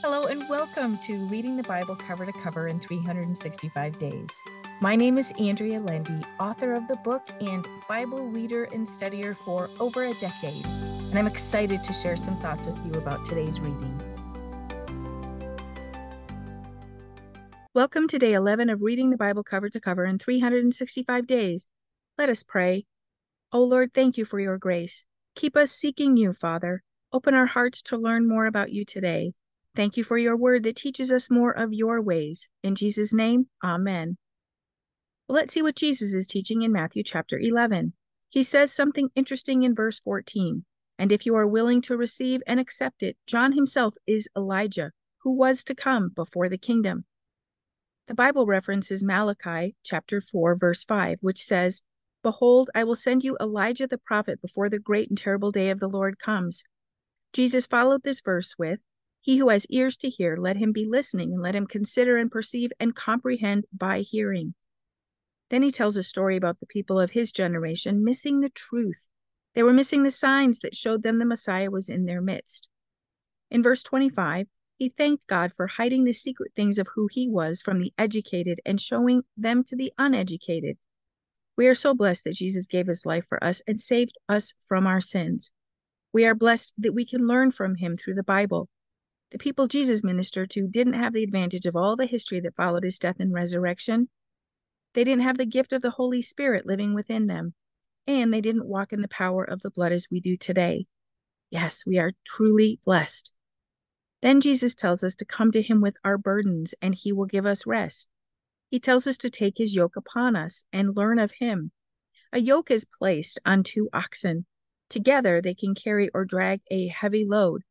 Hello, and welcome to Reading the Bible Cover to Cover in 365 Days. My name is Andrea Lendy, author of the book and Bible reader and studier for over a decade, and I'm excited to share some thoughts with you about today's reading. Welcome to day 11 of Reading the Bible Cover to Cover in 365 Days. Let us pray. O Lord, thank you for your grace. Keep us seeking you, Father. Open our hearts to learn more about you today. Thank you for your word that teaches us more of your ways. In Jesus' name, amen. Well, let's see what Jesus is teaching in Matthew chapter 11. He says something interesting in verse 14. And if you are willing to receive and accept it, John himself is Elijah, who was to come before the kingdom. The Bible references Malachi chapter 4, verse 5, which says, Behold, I will send you Elijah the prophet before the great and terrible day of the Lord comes. Jesus followed this verse with, he who has ears to hear, let him be listening, and let him consider and perceive and comprehend by hearing. Then he tells a story about the people of his generation missing the truth. They were missing the signs that showed them the Messiah was in their midst. In verse 25, he thanked God for hiding the secret things of who he was from the educated and showing them to the uneducated. We are so blessed that Jesus gave his life for us and saved us from our sins. We are blessed that we can learn from him through the Bible. The people Jesus ministered to didn't have the advantage of all the history that followed his death and resurrection. They didn't have the gift of the Holy Spirit living within them, and they didn't walk in the power of the blood as we do today. Yes, we are truly blessed. Then Jesus tells us to come to him with our burdens, and he will give us rest. He tells us to take his yoke upon us and learn of him. A yoke is placed on two oxen. Together they can carry or drag a heavy load.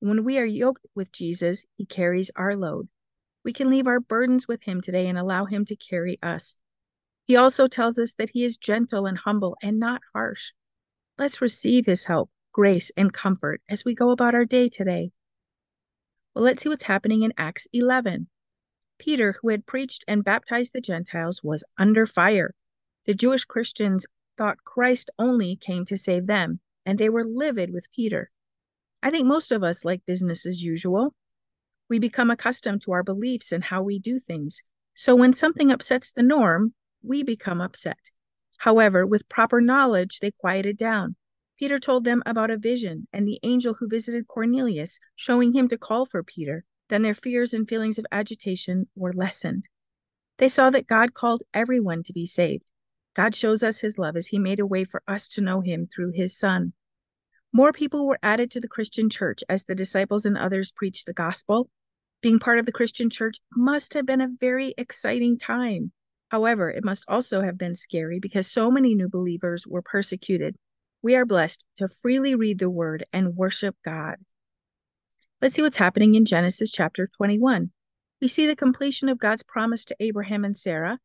When we are yoked with Jesus, he carries our load. We can leave our burdens with him today and allow him to carry us. He also tells us that he is gentle and humble and not harsh. Let's receive his help, grace, and comfort as we go about our day today. Well, let's see what's happening in Acts 11. Peter, who had preached and baptized the Gentiles, was under fire. The Jewish Christians thought Christ only came to save them, and they were livid with Peter. I think most of us like business as usual. We become accustomed to our beliefs and how we do things. So when something upsets the norm, we become upset. However, with proper knowledge, they quieted down. Peter told them about a vision and the angel who visited Cornelius, showing him to call for Peter. Then their fears and feelings of agitation were lessened. They saw that God called everyone to be saved. God shows us his love as he made a way for us to know him through his Son. More people were added to the Christian church as the disciples and others preached the gospel. Being part of the Christian church must have been a very exciting time. However, it must also have been scary because so many new believers were persecuted. We are blessed to freely read the word and worship God. Let's see what's happening in Genesis chapter 21. We see the completion of God's promise to Abraham and Sarah.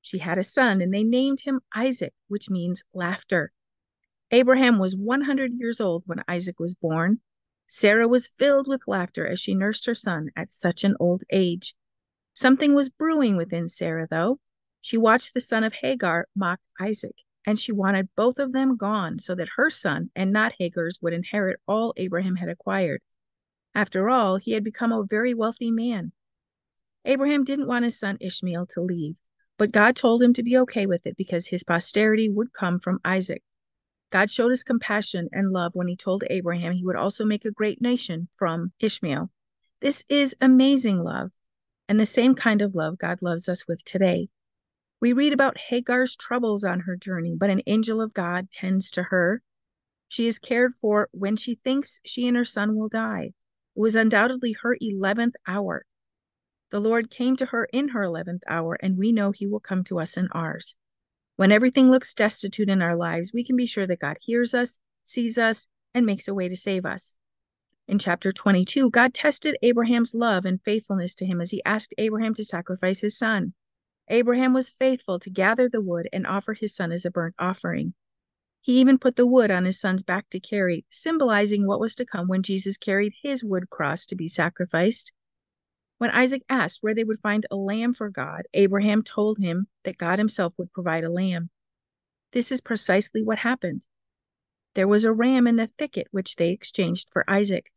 She had a son, and they named him Isaac, which means laughter. Abraham was 100 years old when Isaac was born. Sarah was filled with laughter as she nursed her son at such an old age. Something was brewing within Sarah, though. She watched the son of Hagar mock Isaac, and she wanted both of them gone so that her son and not Hagar's would inherit all Abraham had acquired. After all, he had become a very wealthy man. Abraham didn't want his son Ishmael to leave, but God told him to be okay with it because his posterity would come from Isaac. God showed his compassion and love when he told Abraham he would also make a great nation from Ishmael. This is amazing love, and the same kind of love God loves us with today. We read about Hagar's troubles on her journey, but an angel of God tends to her. She is cared for when she thinks she and her son will die. It was undoubtedly her 11th hour. The Lord came to her in her 11th hour, and we know he will come to us in ours. When everything looks destitute in our lives, we can be sure that God hears us, sees us, and makes a way to save us. In chapter 22, God tested Abraham's love and faithfulness to him as he asked Abraham to sacrifice his son. Abraham was faithful to gather the wood and offer his son as a burnt offering. He even put the wood on his son's back to carry, symbolizing what was to come when Jesus carried his wood cross to be sacrificed. When Isaac asked where they would find a lamb for God, Abraham told him that God himself would provide a lamb. This is precisely what happened. There was a ram in the thicket which they exchanged for Isaac.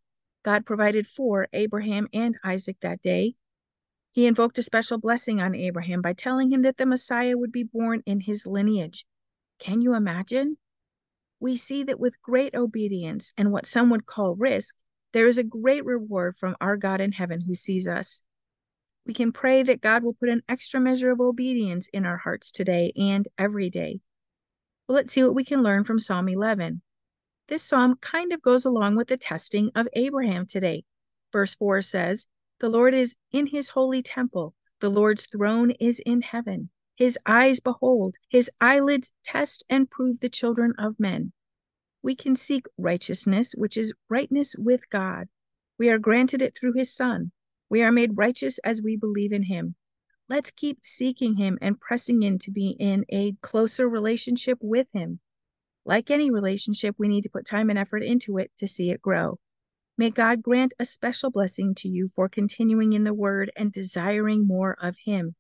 God provided for Abraham and Isaac that day. He invoked a special blessing on Abraham by telling him that the Messiah would be born in his lineage. Can you imagine? We see that with great obedience and what some would call risk, there is a great reward from our God in heaven who sees us. We can pray that God will put an extra measure of obedience in our hearts today and every day. Well, let's see what we can learn from Psalm 11. This psalm kind of goes along with the testing of Abraham today. Verse 4 says, The Lord is in his holy temple, the Lord's throne is in heaven. His eyes behold, his eyelids test and prove the children of men. We can seek righteousness, which is rightness with God. We are granted it through his Son. We are made righteous as we believe in him. Let's keep seeking him and pressing in to be in a closer relationship with him. Like any relationship, we need to put time and effort into it to see it grow. May God grant a special blessing to you for continuing in the word and desiring more of him.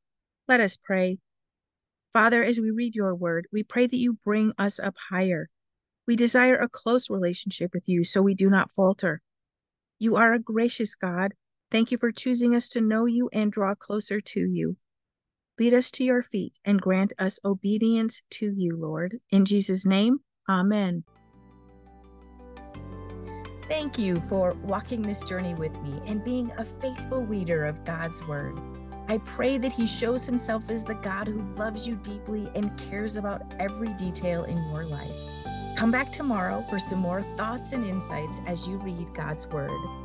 Let us pray. Father, as we read your word, we pray that you bring us up higher. We desire a close relationship with you so we do not falter. You are a gracious God. Thank you for choosing us to know you and draw closer to you. Lead us to your feet and grant us obedience to you, Lord. In Jesus' name, Amen. Thank you for walking this journey with me and being a faithful reader of God's Word. I pray that He shows Himself as the God who loves you deeply and cares about every detail in your life. Come back tomorrow for some more thoughts and insights as you read God's Word.